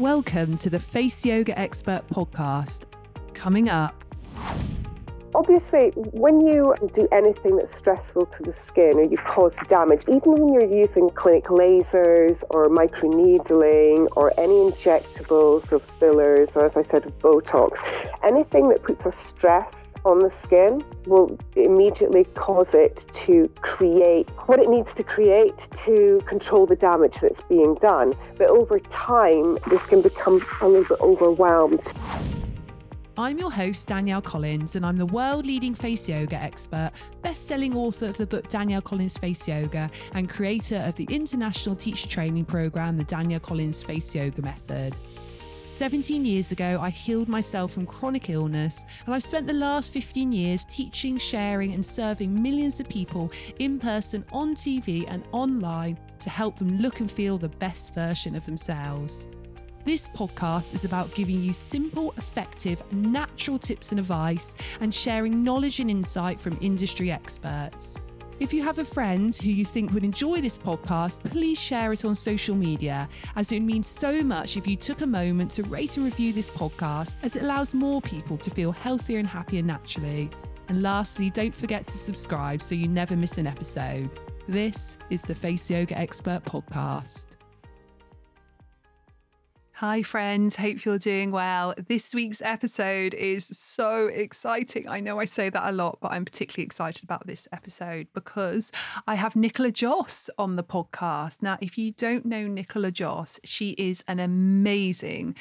Welcome to the Face Yoga Expert podcast. Coming up. Obviously, when you do anything that's stressful to the skin or you cause damage, even when you're using clinic lasers or microneedling or any injectables or fillers or, as I said, Botox, anything that puts a stress on the skin will immediately cause it to create what it needs to create to control the damage that's being done. But over time, this can become a little bit overwhelmed. I'm your host, Danielle Collins, and I'm the world leading face yoga expert, best selling author of the book Danielle Collins Face Yoga, and creator of the international teacher training program, the Danielle Collins Face Yoga Method. 17 years ago, I healed myself from chronic illness, and I've spent the last 15 years teaching, sharing, and serving millions of people in person, on TV, and online to help them look and feel the best version of themselves. This podcast is about giving you simple, effective, natural tips and advice and sharing knowledge and insight from industry experts. If you have a friend who you think would enjoy this podcast, please share it on social media, as it means so much if you took a moment to rate and review this podcast, as it allows more people to feel healthier and happier naturally. And lastly, don't forget to subscribe so you never miss an episode. This is the Face Yoga Expert Podcast. Hi, friends. Hope you're doing well. This week's episode is so exciting. I know I say that a lot, but I'm particularly excited about this episode because I have Nichola Joss on the podcast. Now, if you don't know Nichola Joss, she is an amazing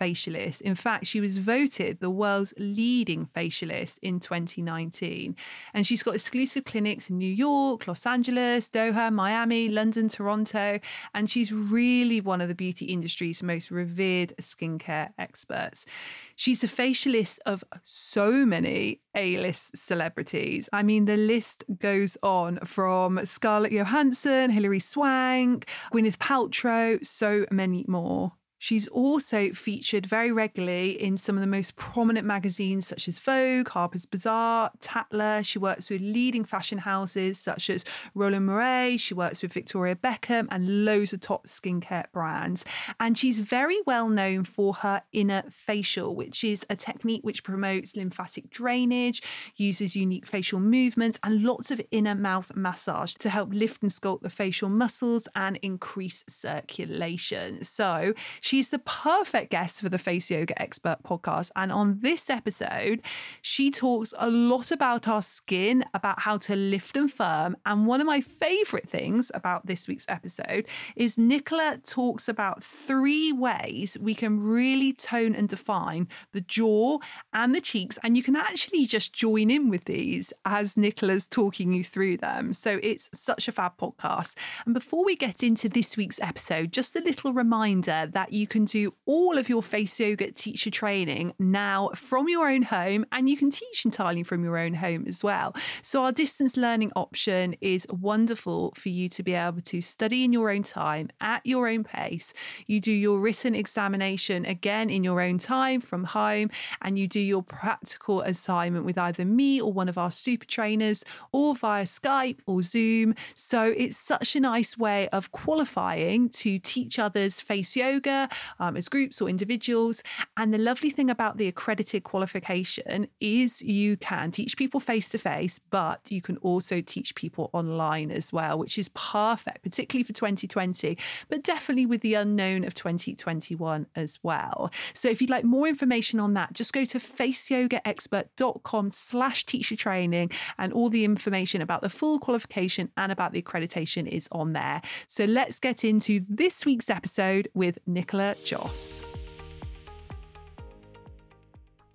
facialist. In fact, she was voted the world's leading facialist in 2019. And she's got exclusive clinics in New York, Los Angeles, Doha, Miami, London, Toronto. And she's really one of the beauty industry's most revered skincare experts. She's a facialist of so many A list celebrities. I mean, the list goes on from Scarlett Johansson, Hilary Swank, Gwyneth Paltrow, so many more. She's also featured very regularly in some of the most prominent magazines such as Vogue, Harper's Bazaar, Tatler. She works with leading fashion houses such as Roland Mouret. She works with Victoria Beckham and loads of top skincare brands. And she's very well known for her inner facial, which is a technique which promotes lymphatic drainage, uses unique facial movements, and lots of inner mouth massage to help lift and sculpt the facial muscles and increase circulation. So, She's the perfect guest for the Face Yoga Expert podcast. And on this episode, she talks a lot about our skin, about how to lift and firm. And one of my favorite things about this week's episode is Nichola talks about three ways we can really tone and define the jaw and the cheeks. And you can actually just join in with these as Nichola's talking you through them. So it's such a fab podcast. And before we get into this week's episode, just a little reminder that you can do all of your face yoga teacher training now from your own home, and you can teach entirely from your own home as well. So, our distance learning option is wonderful for you to be able to study in your own time at your own pace. You do your written examination again in your own time from home, and you do your practical assignment with either me or one of our super trainers or via Skype or Zoom. So, it's such a nice way of qualifying to teach others face yoga um, as groups or individuals. And the lovely thing about the accredited qualification is you can teach people face to face, but you can also teach people online as well, which is perfect, particularly for 2020, but definitely with the unknown of 2021 as well. So if you'd like more information on that, just go to faceyogaexpert.com slash teacher training and all the information about the full qualification and about the accreditation is on there. So let's get into this week's episode with Nichola Nichola Joss.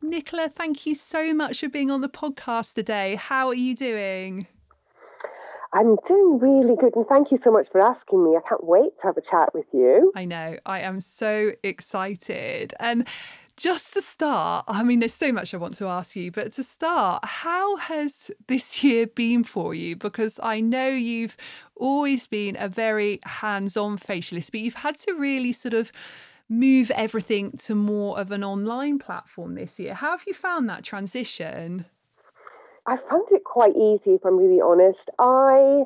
Nichola, thank you so much for being on the podcast today. How are you doing? I'm doing really good, and thank you so much for asking me. I can't wait to have a chat with you. I know, I am so excited. And just to start, I mean, there's so much I want to ask you, but to start, how has this year been for you? Because I know you've always been a very hands on facialist, but you've had to really sort of move everything to more of an online platform this year. How have you found that transition? I found it quite easy, if I'm really honest. I,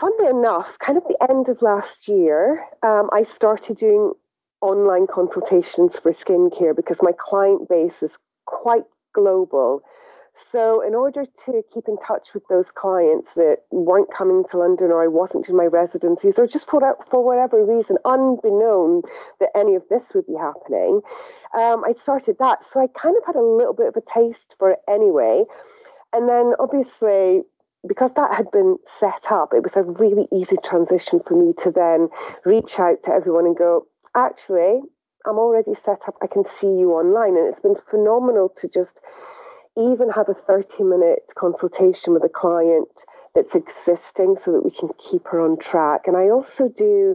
funnily enough, kind of the end of last year, um, I started doing online consultations for skincare because my client base is quite global. So, in order to keep in touch with those clients that weren't coming to London or I wasn't in my residencies or just for, for whatever reason, unbeknown that any of this would be happening, um, I started that. So, I kind of had a little bit of a taste for it anyway. And then, obviously, because that had been set up, it was a really easy transition for me to then reach out to everyone and go, actually, I'm already set up. I can see you online. And it's been phenomenal to just even have a 30 minute consultation with a client that's existing so that we can keep her on track. And I also do,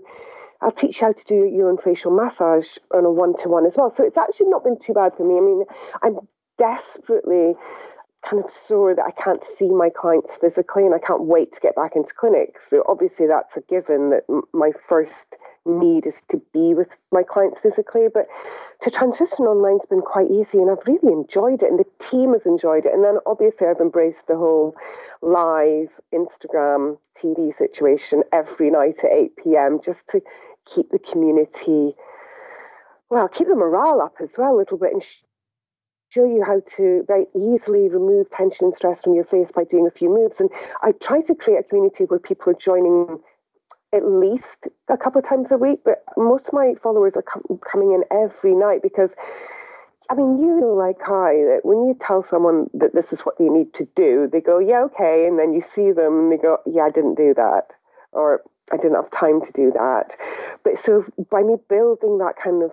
I'll teach you how to do your own facial massage on a one to one as well. So it's actually not been too bad for me. I mean, I'm desperately kind of sore that I can't see my clients physically and I can't wait to get back into clinic. So obviously that's a given that my first need is to be with my clients physically. But to transition online has been quite easy and I've really enjoyed it and the team has enjoyed it. And then obviously I've embraced the whole live Instagram TV situation every night at 8 p.m. just to keep the community, well, keep the morale up as well a little bit and show you how to very easily remove tension and stress from your face by doing a few moves. And I try to create a community where people are joining at least a couple of times a week, but most of my followers are com- coming in every night because, I mean, you know, like I, that when you tell someone that this is what they need to do, they go, yeah, okay. And then you see them and they go, yeah, I didn't do that. Or I didn't have time to do that. But so by me building that kind of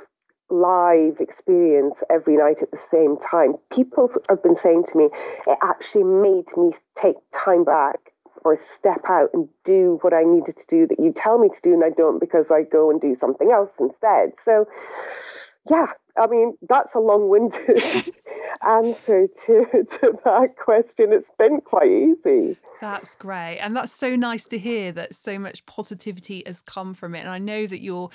live experience every night at the same time, people have been saying to me, it actually made me take time back or step out and do what I needed to do that you tell me to do and I don't because I go and do something else instead. So, yeah, I mean, that's a long winded answer to, to that question. It's been quite easy. That's great. And that's so nice to hear that so much positivity has come from it. And I know that you're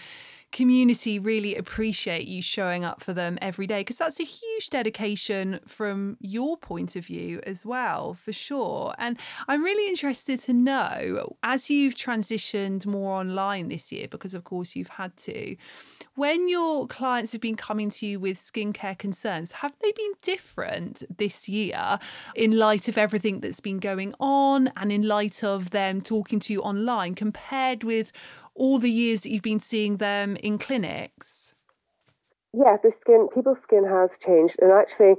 community really appreciate you showing up for them every day because that's a huge dedication from your point of view as well, for sure. And I'm really interested to know as you've transitioned more online this year, because of course you've had to, when your clients have been coming to you with skincare concerns, have they been different this year in light of everything that's been going on and in light of them talking to you online compared with all the years that you've been seeing them in clinics? Yeah, the skin, people's skin has changed, and actually,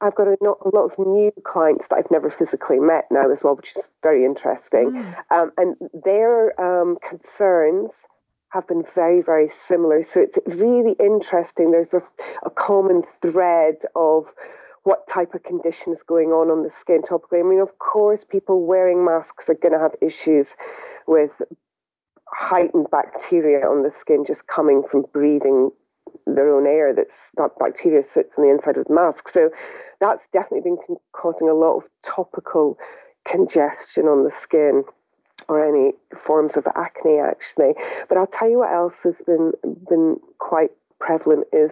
I've got a, a lot of new clients that I've never physically met now as well, which is very interesting. Mm. Um, and their um, concerns have been very, very similar. So it's really interesting. There's a, a common thread of what type of condition is going on on the skin topically. I mean, of course, people wearing masks are going to have issues with heightened bacteria on the skin just coming from breathing their own air that's that bacteria sits on the inside of the mask. So that's definitely been causing a lot of topical congestion on the skin or any forms of acne actually. But I'll tell you what else has been been quite prevalent is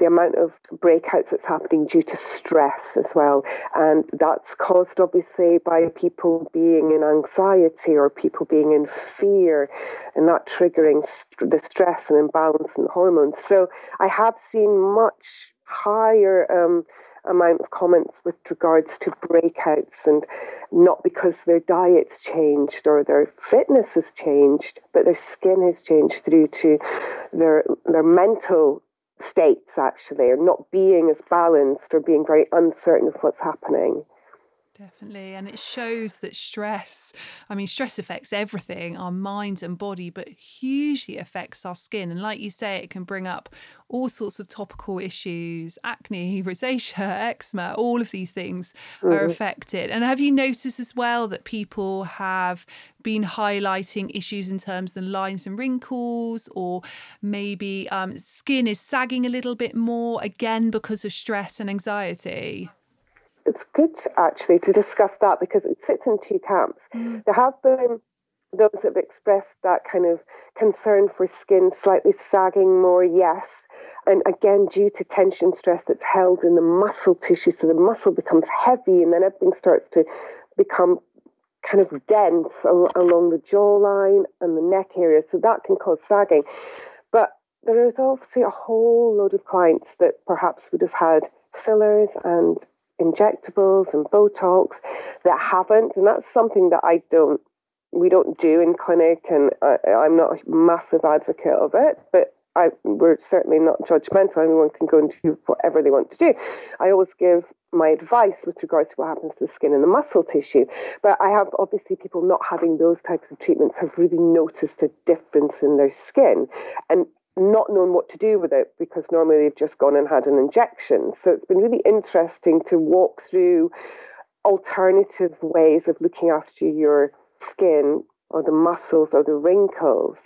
the amount of breakouts that's happening due to stress as well. And that's caused obviously by people being in anxiety or people being in fear and that triggering st- the stress and imbalance in hormones. So I have seen much higher um, amount of comments with regards to breakouts and not because their diet's changed or their fitness has changed, but their skin has changed through to their their mental states actually, or not being as balanced or being very uncertain of what's happening. Definitely. And it shows that stress, I mean, stress affects everything, our mind and body, but hugely affects our skin. And like you say, it can bring up all sorts of topical issues, acne, rosacea, eczema, all of these things mm-hmm. are affected. And have you noticed as well that people have been highlighting issues in terms of lines and wrinkles, or maybe um, skin is sagging a little bit more, again, because of stress and anxiety? It's good actually to discuss that because it sits in two camps. Mm. There have been those that have expressed that kind of concern for skin slightly sagging more, yes. And again, due to tension stress that's held in the muscle tissue, so the muscle becomes heavy and then everything starts to become kind of dense along the jawline and the neck area. So that can cause sagging. But there is obviously a whole load of clients that perhaps would have had fillers and injectables and Botox that haven't, and that's something that I don't, we don't do in clinic, and I, I'm not a massive advocate of it, but I, we're certainly not judgmental. Anyone can go and do whatever they want to do. I always give my advice with regards to what happens to the skin and the muscle tissue. But I have obviously people not having those types of treatments have really noticed a difference in their skin and not known what to do with it because normally they've just gone and had an injection. So it's been really interesting to walk through alternative ways of looking after your skin or the muscles or the wrinkles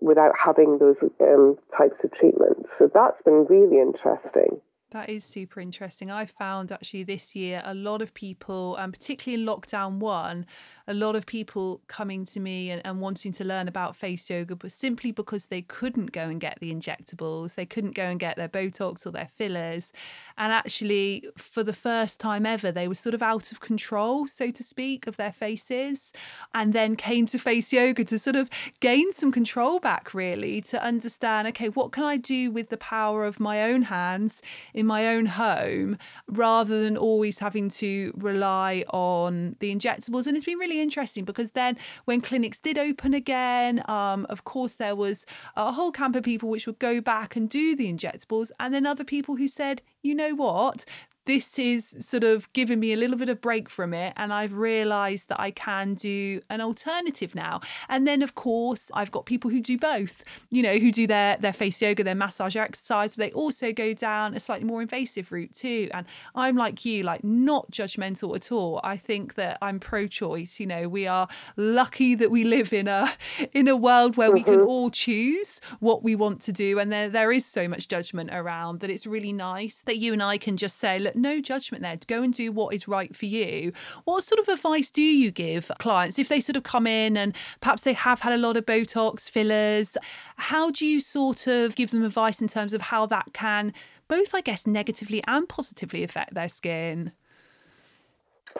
without having those um, types of treatments. So that's been really interesting. That is super interesting. I found actually this year a lot of people, and particularly in lockdown one, a lot of people coming to me and, and wanting to learn about face yoga, but simply because they couldn't go and get the injectables, they couldn't go and get their Botox or their fillers. And actually, for the first time ever, they were sort of out of control, so to speak, of their faces, and then came to face yoga to sort of gain some control back, really, to understand okay, what can I do with the power of my own hands in my own home rather than always having to rely on the injectables? And it's been really really interesting because then when clinics did open again, um, of course, there was a whole camp of people which would go back and do the injectables, and then other people who said, you know what, this is sort of given me a little bit of break from it and I've realized that I can do an alternative now. And then of course, I've got people who do both, you know, who do their their face yoga, their massage their exercise, but they also go down a slightly more invasive route too. And I'm like you, like not judgmental at all. I think that I'm pro-choice, you know, we are lucky that we live in a in a world where mm-hmm. we can mm-hmm. all choose what we want to do and there there is so much judgment around that it's really nice that you and I can just say, look, no judgment there. Go and do what is right for you. What sort of advice do you give clients if they sort of come in and perhaps they have had a lot of Botox fillers? How do you sort of give them advice in terms of how that can both, I guess, negatively and positively affect their skin?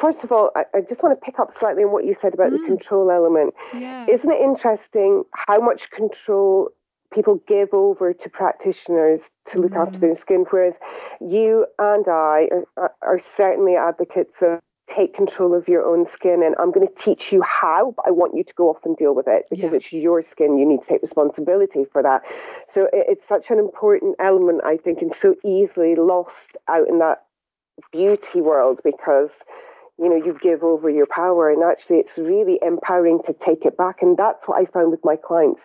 First of all, I, I, just want to pick up slightly on what you said about mm. the control element. Yeah. Isn't it interesting how much control people give over to practitioners to look mm. after their skin, whereas you and I are, are certainly advocates of take control of your own skin and I'm going to teach you how, but I want you to go off and deal with it because yeah. it's your skin. You need to take responsibility for that. So it, it's such an important element, I think, and so easily lost out in that beauty world because you know you give over your power and actually it's really empowering to take it back. And that's what i found with my clients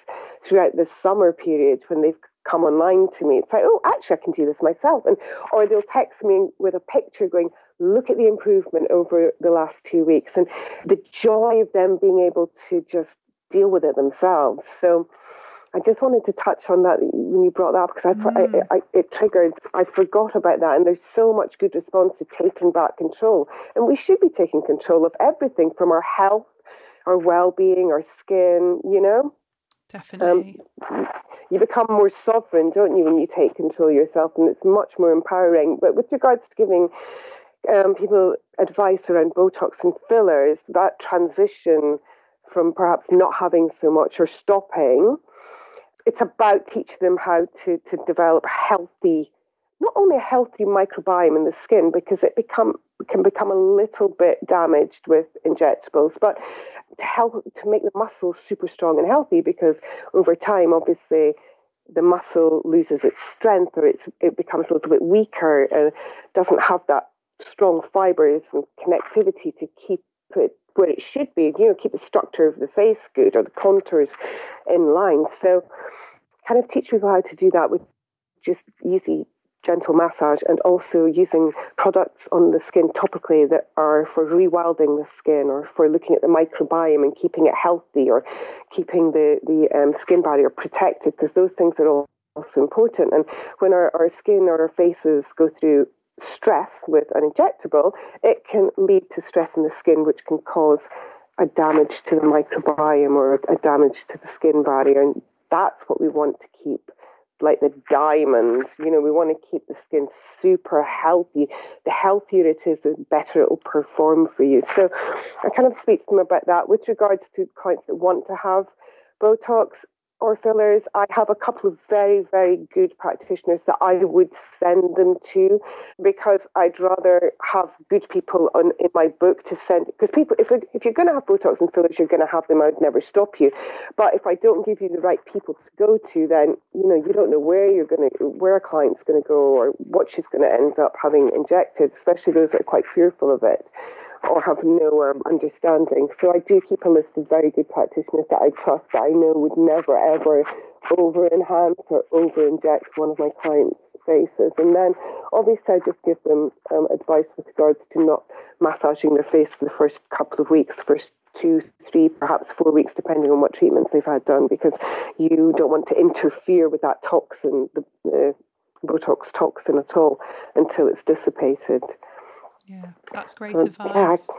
throughout the summer period when they've come online to me. It's like oh actually i can do this myself. And or they'll text me with a picture going look at the improvement over the last two weeks. And the joy of them being able to just deal with it themselves. So I just wanted to touch on that when you brought that up because I, mm. I, I, it triggered. I forgot about that, and there's so much good response to taking back control, and we should be taking control of everything from our health, our well-being, our skin. You know, definitely. Um, you become more sovereign, don't you, when you take control yourself, and it's much more empowering. But with regards to giving um, people advice around Botox and fillers, that transition from perhaps not having so much or stopping it's about teaching them how to, to develop healthy, not only a healthy microbiome in the skin, because it become can become a little bit damaged with injectables, but to help to make the muscles super strong and healthy, because over time, obviously, the muscle loses its strength or it's, it becomes a little bit weaker and doesn't have that strong fibers and connectivity to keep it where it should be, you know, keep the structure of the face good or the contours in line. So kind of teach people how to do that with just easy gentle massage and also using products on the skin topically that are for rewilding the skin or for looking at the microbiome and keeping it healthy or keeping the, the um, skin barrier protected because those things are all also important. And when our, our skin or our faces go through stress with an injectable, it can lead to stress in the skin, which can cause a damage to the microbiome or a damage to the skin barrier. And that's what we want to keep like the diamond. You know, we want to keep the skin super healthy. The healthier it is, the better it will perform for you. So I kind of speak to them about that. With regards to clients that want to have Botox, or fillers, I have a couple of very, very good practitioners that I would send them to because I'd rather have good people on in my book to send. Because people, if, if you're going to have Botox and fillers, you're going to have them. I would never stop you. But if I don't give you the right people to go to, then you know you don't know where you're going to, where a client's going to go, or what she's going to end up having injected. Especially those that are quite fearful of it or have no um, understanding. So I do keep a list of very good practitioners that I trust that I know would never ever over enhance or over inject one of my clients' faces. And then obviously I just give them um, advice with regards to not massaging their face for the first couple of weeks, first two, three, perhaps four weeks, depending on what treatments they've had done, because you don't want to interfere with that toxin, the, the Botox toxin at all, until it's dissipated. Yeah, that's great advice.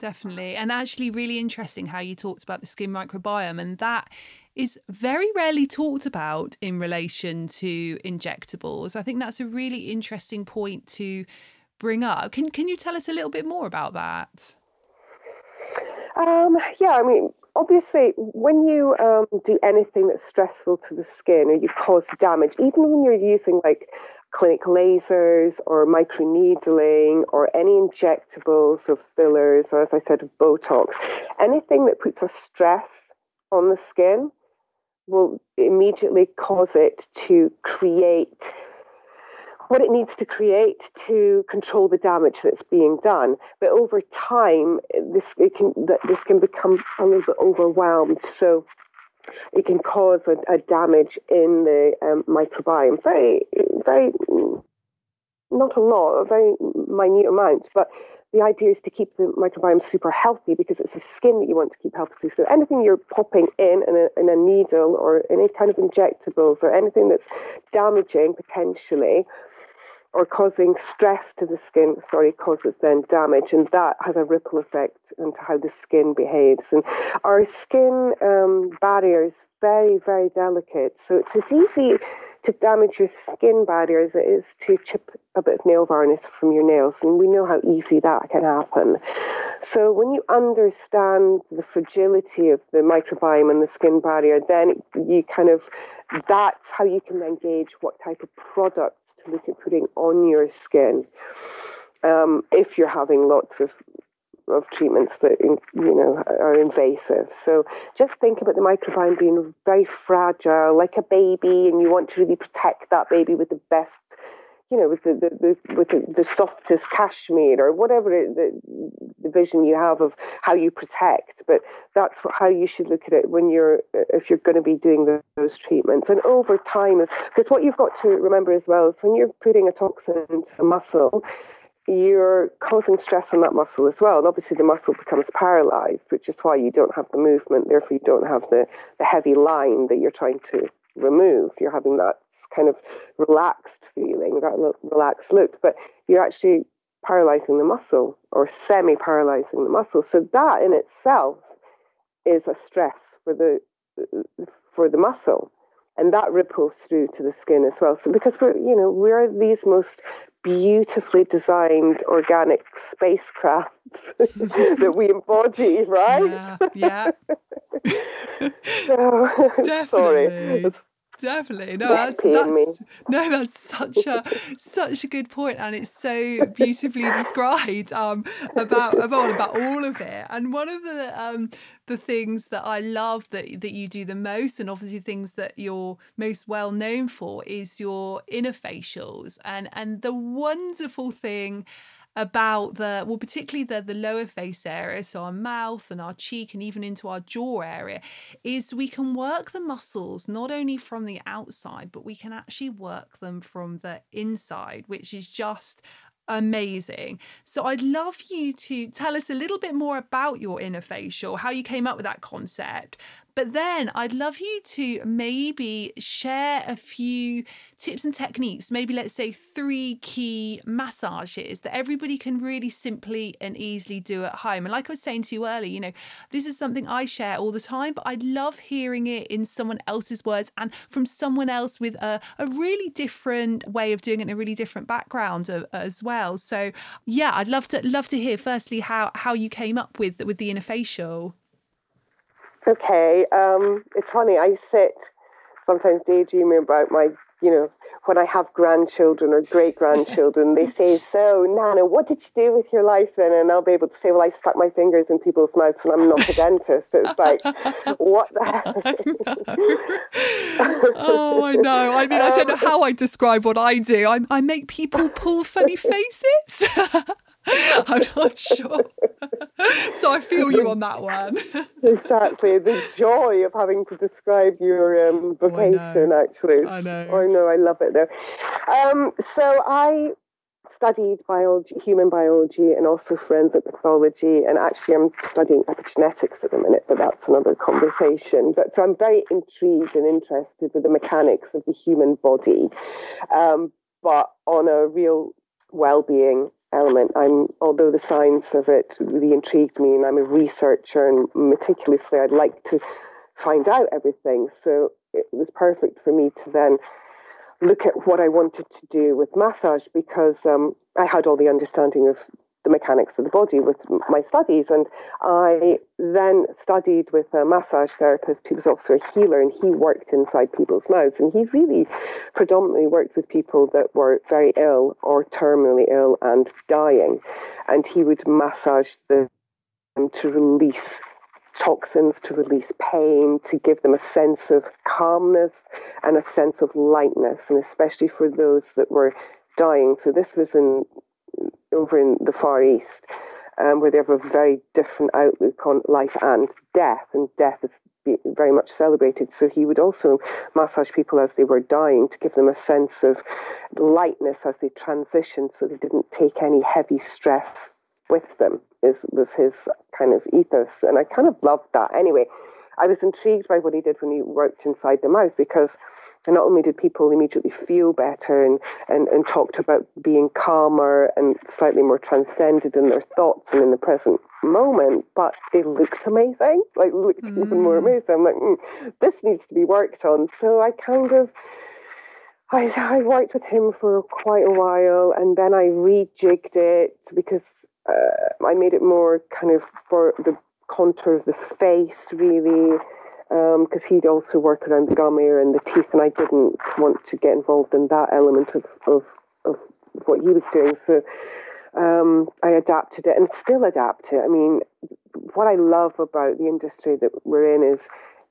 Definitely. And actually, really interesting how you talked about the skin microbiome. And that is very rarely talked about in relation to injectables. I think that's a really interesting point to bring up. Can, can you tell us a little bit more about that? Um, yeah, I mean, obviously, when you um, do anything that's stressful to the skin or you cause damage, even when you're using like clinic lasers or microneedling or any injectables of fillers or, as I said, Botox, anything that puts a stress on the skin will immediately cause it to create what it needs to create to control the damage that's being done. But over time, this can this can become a little bit overwhelmed. So it can cause a, a damage in the um, microbiome. Very, very, not a lot, a very minute amount, but the idea is to keep the microbiome super healthy because it's the skin that you want to keep healthy. So anything you're popping in in a, in a needle or any kind of injectables or anything that's damaging potentially or causing stress to the skin, sorry, causes then damage, and that has a ripple effect into how the skin behaves. And our skin um, barrier is very, very delicate, so it's as easy to damage your skin barrier as it is to chip a bit of nail varnish from your nails, and we know how easy that can happen. So when you understand the fragility of the microbiome and the skin barrier, then you kind of that's how you can then gauge what type of product look at putting on your skin um, if you're having lots of of treatments that you know are invasive. So just think about the microbiome being very fragile, like a baby, and you want to really protect that baby with the best you know, with the, the, the with the, the, softest cashmere or whatever it, the, the vision you have of how you protect. But that's how you should look at it when you're, if you're going to be doing the, those treatments. And over time, because what you've got to remember as well is when you're putting a toxin into a muscle, you're causing stress on that muscle as well. And obviously, the muscle becomes paralyzed, which is why you don't have the movement. Therefore, you don't have the, the heavy line that you're trying to remove. You're having that kind of relaxed feeling, that relaxed look, but you're actually paralyzing the muscle or semi paralyzing the muscle. So that in itself is a stress for the for the muscle. And that ripples through to the skin as well. So because we're, you know, we're these most beautifully designed organic spacecrafts that we embody, right? Yeah. yeah. so, Definitely. Sorry. Definitely. No, that's, that's no, that's such a such a good point, and it's so beautifully described um, about about about all of it. And one of the um, the things that I love that that you do the most, and obviously things that you're most well known for, is your inner facials, and and the wonderful thing about the well particularly the the lower face area so our mouth and our cheek and even into our jaw area is we can work the muscles not only from the outside but we can actually work them from the inside which is just amazing. So I'd love you to tell us a little bit more about your inner facial, how you came up with that concept, but then I'd love you to maybe share a few tips and techniques, maybe let's say three key massages that everybody can really simply and easily do at home. And like I was saying to you earlier, you know, this is something I share all the time, but I love hearing it in someone else's words and from someone else with a, a really different way of doing it and a really different background as well. So yeah, I'd love to love to hear firstly how how you came up with with the inner facial. Okay, um, it's funny. I sit sometimes daydreaming about my, you know, when I have grandchildren or great grandchildren, they say, So, Nana, what did you do with your life then? And I'll be able to say, Well, I stuck my fingers in people's mouths and I'm not a dentist. It's like, What the heck? oh, I know. I mean, I don't know um, how I describe what I do. I, I make people pull funny faces. I'm not sure. so I feel you on that one. exactly. The joy of having to describe your um, oh, vocation, oh, actually. I know. Oh, no, I love it though. Um, so I studied biology, human biology, and also forensic pathology. And actually, I'm studying epigenetics at the minute, but that's another conversation. But so I'm very intrigued and interested with the mechanics of the human body, um, but on a real well-being element. I'm, although the science of it really intrigued me, and I'm a researcher and meticulously, I'd like to find out everything. So it was perfect for me to then look at what I wanted to do with massage because um, I had all the understanding of the mechanics of the body with my studies. And I then studied with a massage therapist who was also a healer, and he worked inside people's mouths. And he really predominantly worked with people that were very ill or terminally ill and dying. And he would massage them to release toxins, to release pain, to give them a sense of calmness and a sense of lightness, and especially for those that were dying. So this was in over in the Far East, um, where they have a very different outlook on life and death, and death is very much celebrated. So he would also massage people as they were dying to give them a sense of lightness as they transitioned, so they didn't take any heavy stress with them. Is was his kind of ethos, and I kind of loved that. Anyway, I was intrigued by what he did when he worked inside the mouth because and not only did people immediately feel better and, and, and talked about being calmer and slightly more transcended in their thoughts and in the present moment, but they looked amazing, like looked mm. even more mm. amazing. I'm like, mm, this needs to be worked on. So I kind of, I, I worked with him for quite a while and then I rejigged it because uh, I made it more kind of for the contour of the face, really because um, he'd also work around the gum area and the teeth, and I didn't want to get involved in that element of, of, of what he was doing. So um, I adapted it and still adapt it. I mean, what I love about the industry that we're in is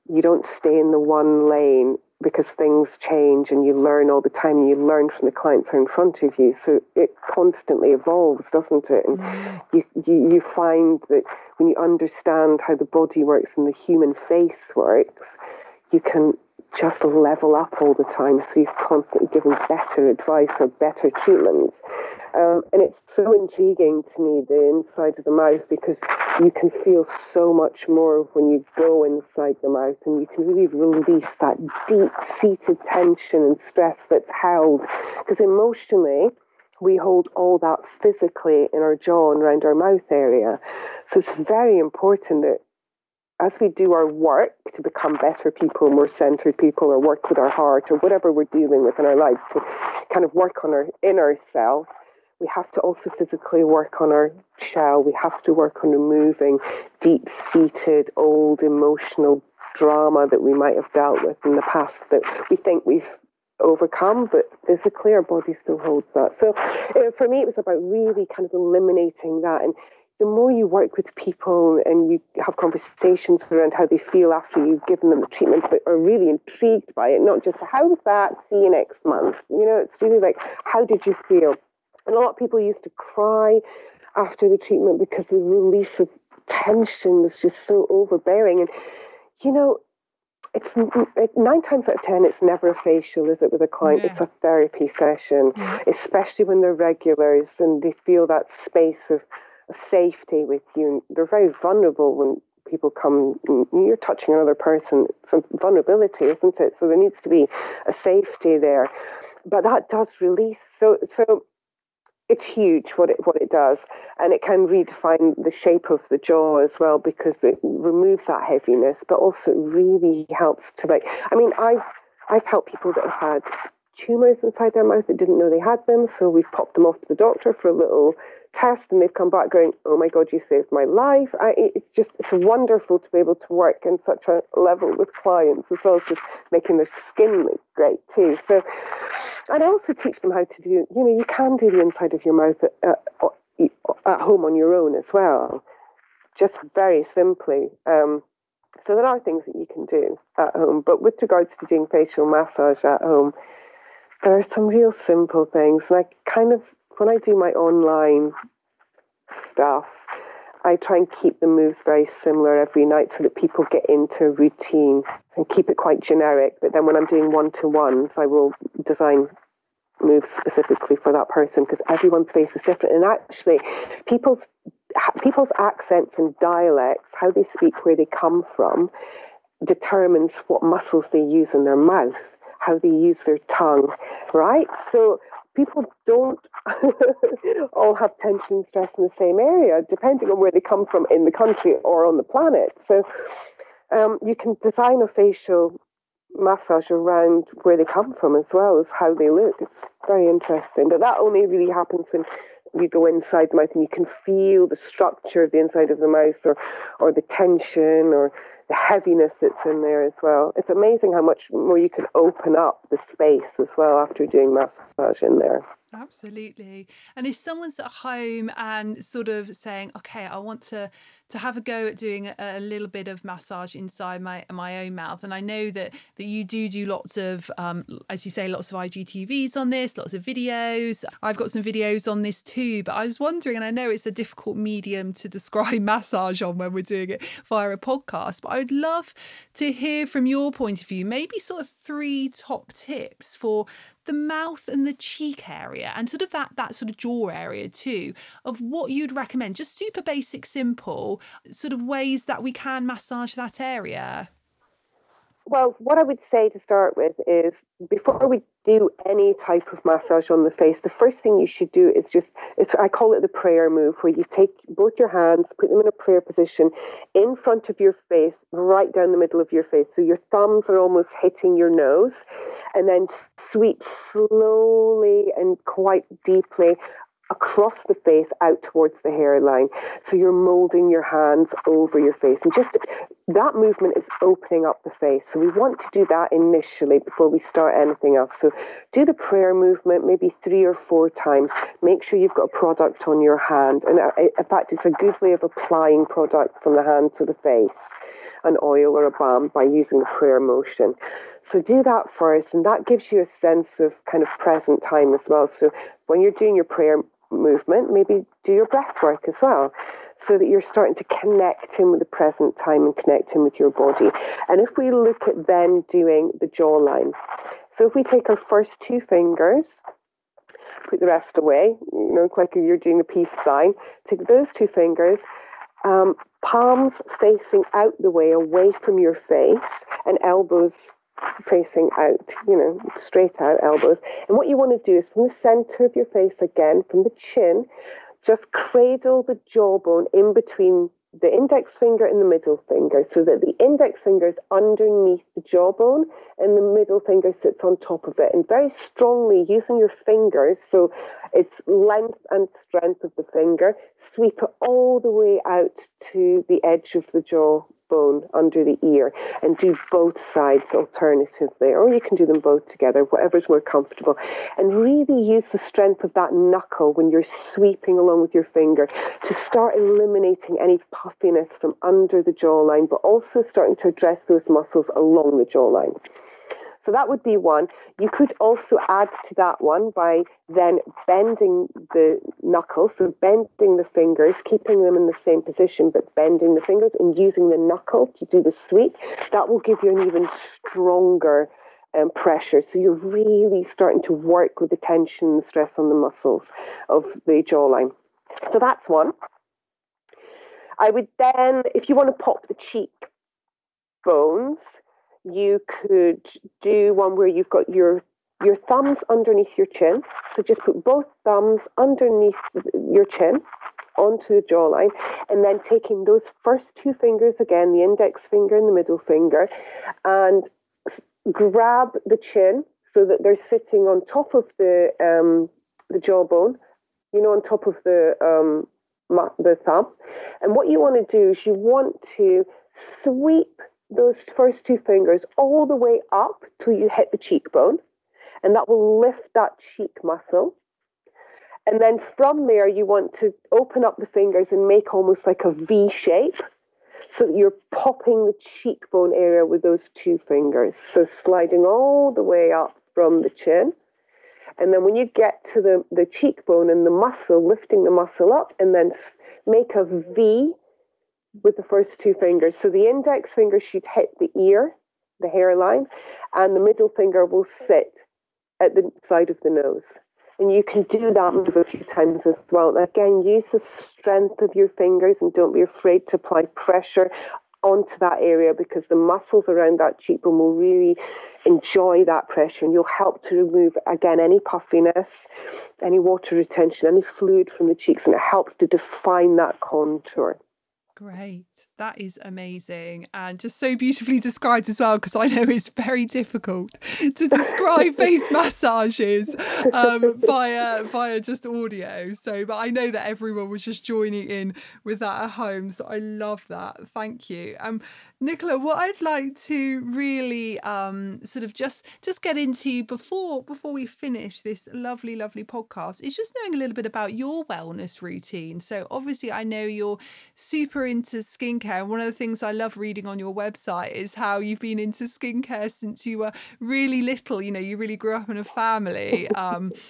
you don't stay in the one lane because things change and you learn all the time and you learn from the clients who are in front of you. So it constantly evolves, doesn't it? And mm. you, you, you find that when you understand how the body works and the human face works, you can just level up all the time. So you're constantly giving better advice or better treatments. Um, and it's so intriguing to me, the inside of the mouth, because you can feel so much more when you go inside the mouth and you can really release that deep seated tension and stress that's held. Because emotionally, we hold all that physically in our jaw and around our mouth area. So it's very important that as we do our work to become better people, more centered people, or work with our heart, or whatever we're dealing with in our lives, to kind of work on our inner self, we have to also physically work on our shell. We have to work on removing deep seated, old emotional drama that we might have dealt with in the past that we think we've overcome, but physically our body still holds that. So uh, for me, it was about really kind of eliminating that. And the more you work with people and you have conversations around how they feel after you've given them the treatment, but are really intrigued by it, not just how's that, see you next month. You know, it's really like, how did you feel? And a lot of people used to cry after the treatment because the release of tension was just so overbearing. And, you know, it's it, nine times out of ten, it's never a facial, is it, with a client? Yeah. It's a therapy session, yeah. especially when they're regulars and they feel that space of, of safety with you. And they're very vulnerable when people come, you're touching another person. Some vulnerability, isn't it? So there needs to be a safety there. But that does release. So, so it's huge what it what it does, and it can redefine the shape of the jaw as well because it removes that heaviness, but also really helps to like. I mean, I've I've helped people that have had tumours inside their mouth that didn't know they had them. So we've popped them off to the doctor for a little test, and they've come back going, "Oh my God, you saved my life!" I, it's just it's wonderful to be able to work in such a level with clients as well as just making their skin look great too. So, and I also teach them how to do. You know, you can do the inside of your mouth at, at, at home on your own as well, just very simply. Um, so there are things that you can do at home. But with regards to doing facial massage at home, there are some real simple things. and I kind of when I do my online stuff, I try and keep the moves very similar every night so that people get into a routine and keep it quite generic. But then when I'm doing one to ones, I will design moves specifically for that person because everyone's face is different. And actually, people's people's accents and dialects, how they speak, where they come from, determines what muscles they use in their mouth, how they use their tongue, right? So people don't all have tension stress in the same area, depending on where they come from in the country or on the planet. So um, you can design a facial massage around where they come from as well as how they look. It's very interesting. But that only really happens when you go inside the mouth and you can feel the structure of the inside of the mouth or, or the tension or the heaviness that's in there as well. It's amazing how much more you can open up the space as well after doing massage in there. Absolutely. And if someone's at home and sort of saying, okay, I want to to have a go at doing a, a, little bit of massage inside my my own mouth. And I know that that you do do lots of, um, as you say, lots of IGTVs on this, lots of videos. I've got some videos on this too. But I was wondering, and I know it's a difficult medium to describe massage on when we're doing it via a podcast, but I would love to hear from your point of view, maybe sort of three top tips for the mouth and the cheek area and sort of that that sort of jaw area too of what you'd recommend just super basic simple sort of ways that we can massage that area? Well, what I would say to start with is before we do any type of massage on the face, the first thing you should do is just, it's, I call it the prayer move, where you take both your hands, put them in a prayer position in front of your face, right down the middle of your face. So your thumbs are almost hitting your nose, and then sweep slowly and quite deeply across the face out towards the hairline. So you're molding your hands over your face. And just that movement is opening up the face. So we want to do that initially before we start anything else. So do the prayer movement maybe three or four times. Make sure you've got a product on your hand. And uh, in fact, it's a good way of applying product from the hand to the face, an oil or a balm by using the prayer motion. So do that first, and that gives you a sense of kind of present time as well. So when you're doing your prayer movement, maybe do your breath work as well. So that you're starting to connect in with the present time and connect in with your body. And if we look at then doing the jawline, so if we take our first two fingers, put the rest away, you know, like you're doing a peace sign, take those two fingers, um, palms facing out the way, away from your face, and elbows facing out, you know, straight out elbows. And what you want to do is from the center of your face again, from the chin, just cradle the jawbone in between the index finger and the middle finger so that the index finger is underneath the jawbone and the middle finger sits on top of it. And very strongly using your fingers, so it's length and strength of the finger, sweep it all the way out to the edge of the jaw bone under the ear and do both sides alternatively, or you can do them both together, whatever's more comfortable. And really use the strength of that knuckle when you're sweeping along with your finger to start eliminating any puffiness from under the jawline, but also starting to address those muscles along the jawline. So that would be one. You could also add to that one by then bending the knuckles, so bending the fingers, keeping them in the same position, but bending the fingers and using the knuckle to do the sweep. That will give you an even stronger um, pressure. So you're really starting to work with the tension and stress on the muscles of the jawline. So that's one. I would then, if you want to pop the cheek bones, you could do one where you've got your your thumbs underneath your chin. So just put both thumbs underneath your chin onto the jawline, and then taking those first two fingers again, the index finger and the middle finger, and grab the chin so that they're sitting on top of the um, the jawbone, you know, on top of the um, the thumb. And what you want to do is you want to sweep those first two fingers all the way up till you hit the cheekbone, and that will lift that cheek muscle. And then from there, you want to open up the fingers and make almost like a V shape so that you're popping the cheekbone area with those two fingers. So sliding all the way up from the chin. And then when you get to the, the cheekbone and the muscle, lifting the muscle up, and then make a V with the first two fingers. So the index finger should hit the ear, the hairline, and the middle finger will sit at the side of the nose. And you can do that move a few times as well. Again, use the strength of your fingers and don't be afraid to apply pressure onto that area because the muscles around that cheekbone will really enjoy that pressure and you'll help to remove again any puffiness any water retention any fluid from the cheeks and it helps to define that contour Great. That is amazing and just so beautifully described as well because I know it's very difficult to describe face massages um, via via just audio. So, but I know that everyone was just joining in with that at home. So I love that. Thank you. Um, Nichola, what I'd like to really um, sort of just just get into before before we finish this lovely lovely podcast is just knowing a little bit about your wellness routine. So obviously, I know you're super into skincare. And one of the things I love reading on your website is how you've been into skincare since you were really little. You know, you really grew up in a family. Um,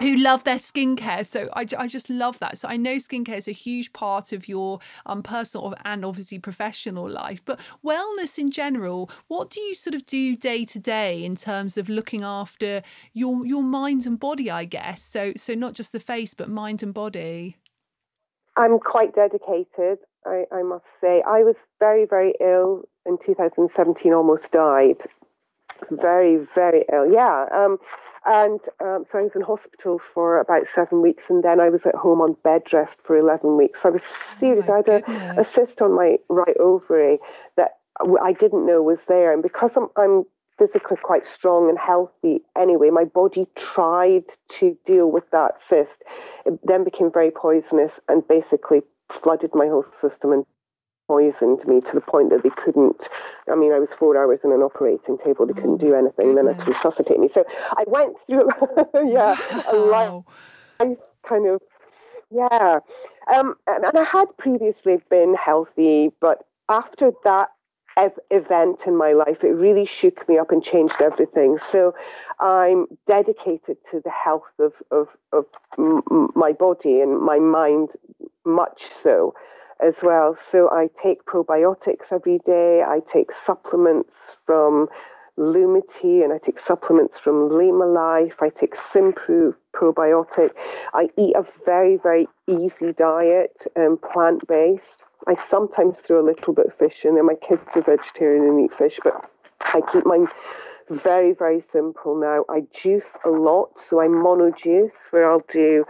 who love their skincare. So I, I just love that. So I know skincare is a huge part of your um, personal and obviously professional life, but wellness in general, what do you sort of do day to day in terms of looking after your your mind and body, I guess? So so not just the face, but mind and body. I'm quite dedicated. I, I must say. I was very, very ill in 2017, almost died. Very, very ill. Yeah. Um, and um, so I was in hospital for about seven weeks, and then I was at home on bed rest for 11 weeks. So I was serious. Oh I had a, a, cyst on my right ovary that I didn't know was there. And because I'm, I'm physically quite strong and healthy anyway, my body tried to deal with that cyst. It then became very poisonous and basically flooded my whole system and poisoned me to the point that they couldn't. I mean, I was four hours in an operating table; they couldn't do oh, anything. Then had to resuscitate me. So I went through, yeah, wow. a life kind of, yeah. Um, and, and I had previously been healthy, but after that event in my life. It really shook me up and changed everything. So I'm dedicated to the health of, of, of m- my body and my mind, much so as well. So I take probiotics every day. I take supplements from Lumity and I take supplements from Lima Life. I take Symprove probiotic. I eat a very, very easy diet, um, plant based. I sometimes throw a little bit of fish in there. My kids are vegetarian and eat fish, but I keep mine very, very simple now. I juice a lot, so I mono juice where I'll do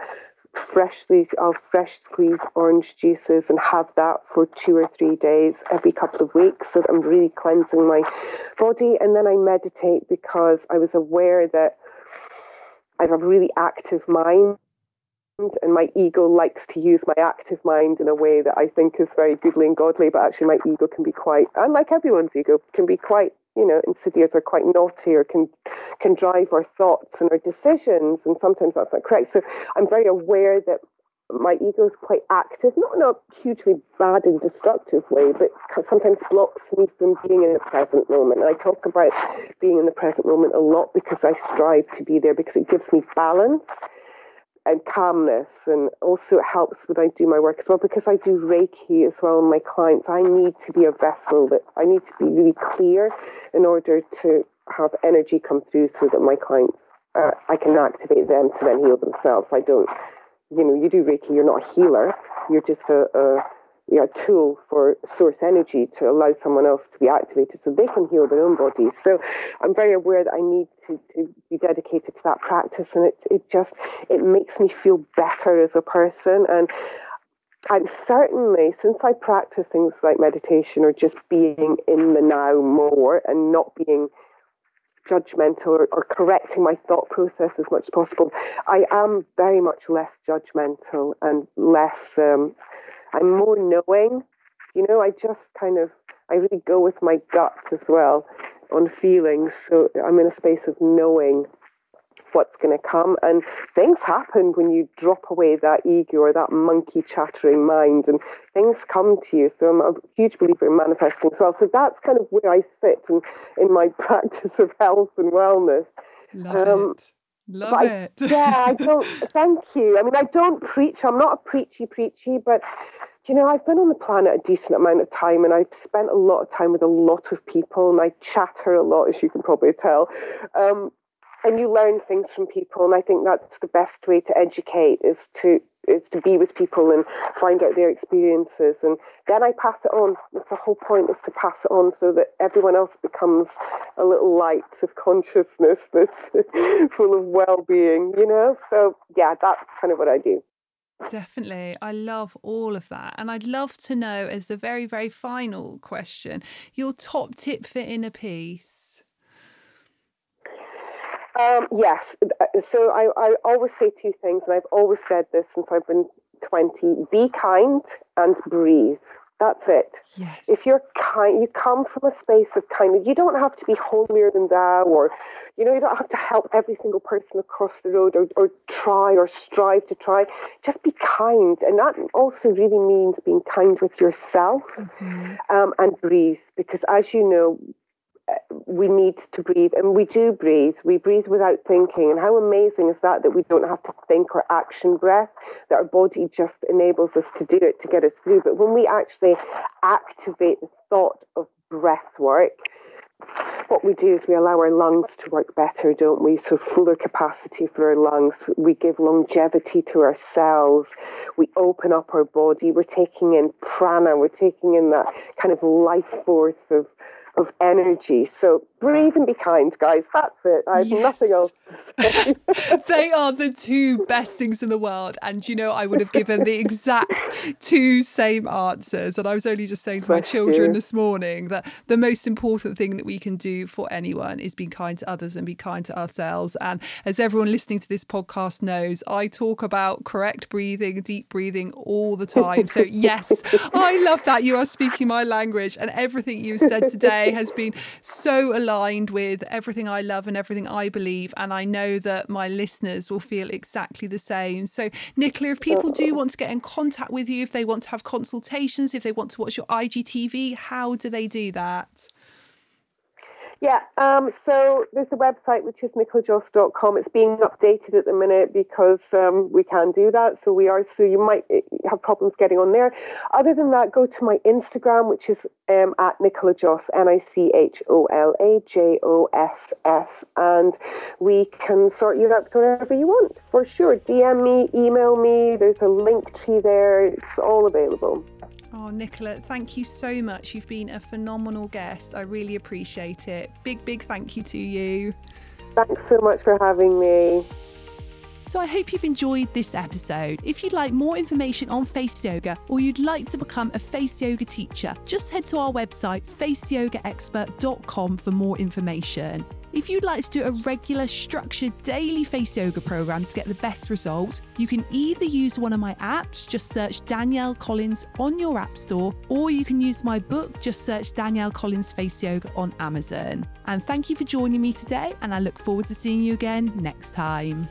freshly I'll fresh squeeze orange juices and have that for two or three days every couple of weeks. So that I'm really cleansing my body. And then I meditate because I was aware that I have a really active mind and my ego likes to use my active mind in a way that I think is very goodly and godly, but actually my ego can be quite, unlike everyone's ego, can be quite you know, insidious or quite naughty or can can drive our thoughts and our decisions, and sometimes that's not correct. So I'm very aware that my ego is quite active, not in a hugely bad and destructive way, but sometimes blocks me from being in the present moment. And I talk about being in the present moment a lot because I strive to be there because it gives me balance and calmness. And also, it helps when I do my work as well because I do Reiki as well with my clients. I need to be a vessel that I need to be really clear in order to have energy come through so that my clients, uh, I can activate them to then heal themselves. I don't, you know, you do Reiki, you're not a healer, you're just a, a you know, tool for source energy to allow someone else to be activated so they can heal their own bodies. So I'm very aware that I need to, to be dedicated to that practice and it, it just it makes me feel better as a person and and certainly since I practice things like meditation or just being in the now more and not being judgmental or, or, correcting my thought process as much as possible. I am very much less judgmental and less, um, I'm more knowing. You know, I just kind of, I really go with my gut as well on feelings. So I'm in a space of knowing what's going to come. And things happen when you drop away that ego or that monkey chattering mind, and things come to you. So I'm a huge believer in manifesting as well. So that's kind of where I sit in, in my practice of health and wellness. Love um, it. Love I, it. yeah, I don't. Thank you. I mean, I don't preach. I'm not a preachy preachy, but you know, I've been on the planet a decent amount of time, and I've spent a lot of time with a lot of people, and I chatter a lot, as you can probably tell. Um, and you learn things from people and i think that's the best way to educate is to is to be with people and find out their experiences and then i pass it on that's the whole point is to pass it on so that everyone else becomes a little light of consciousness that's full of well-being you know so yeah that's kind of what i do Definitely. I love all of that. And I'd love to know, as the very, very final question, your top tip for inner peace. Um, yes. So I, I always say two things, and I've always said this since I've been 20 be kind and breathe. That's it. Yes. If you're kind, you come from a space of kindness. You don't have to be holier than thou, or you know, you don't have to help every single person across the road, or, or try or strive to try. Just be kind, and that also really means being kind with yourself mm-hmm. um, and breathe. Because as you know, we need to breathe, and we do breathe. We breathe without thinking. And how amazing is that that we don't have to think or action breath, that our body just enables us to do it to get us through. But when we actually activate the thought of breath work, what we do is we allow our lungs to work better, don't we? So, fuller capacity for our lungs. We give longevity to our cells. We open up our body. We're taking in prana. We're taking in that kind of life force of of energy. So breathe and be kind, guys. That's it. I have yes. nothing else. they are the two best things in the world. And you know, I would have given the exact two same answers. And I was only just saying to my children you. this morning that the most important thing that we can do for anyone is be kind to others and be kind to ourselves. And as everyone listening to this podcast knows, I talk about correct breathing, deep breathing all the time. So, yes, I love that. You are speaking my language. And everything you've said today has been so aligned with everything I love and everything I believe. And I know that my listeners will feel exactly the same. So, Nichola, if people do want to get in contact with you, if they want to have consultations, if they want to watch your IGTV, how do they do that? Yeah, um, so there's a website which is nicholajoss.com. It's being updated at the minute because um, we can do that. So we are. So you might eh, have problems getting on there. Other than that, go to my Instagram, which is um, at Nichola Joss, N I C H O L A J O S S, and we can sort you out wherever you want for sure. DM me, email me. There's a link tree there. It's all available. Oh, Nichola, thank you so much. You've been a phenomenal guest. I really appreciate it. Big, big thank you to you. Thanks so much for having me. So I hope you've enjoyed this episode. If you'd like more information on face yoga or you'd like to become a face yoga teacher, just head to our website faceyogaexpert.com for more information. If you'd like to do a regular, structured daily face yoga program to get the best results, you can either use one of my apps, just search Danielle Collins on your App Store, or you can use my book, just search Danielle Collins Face Yoga on Amazon. And thank you for joining me today, and I look forward to seeing you again next time.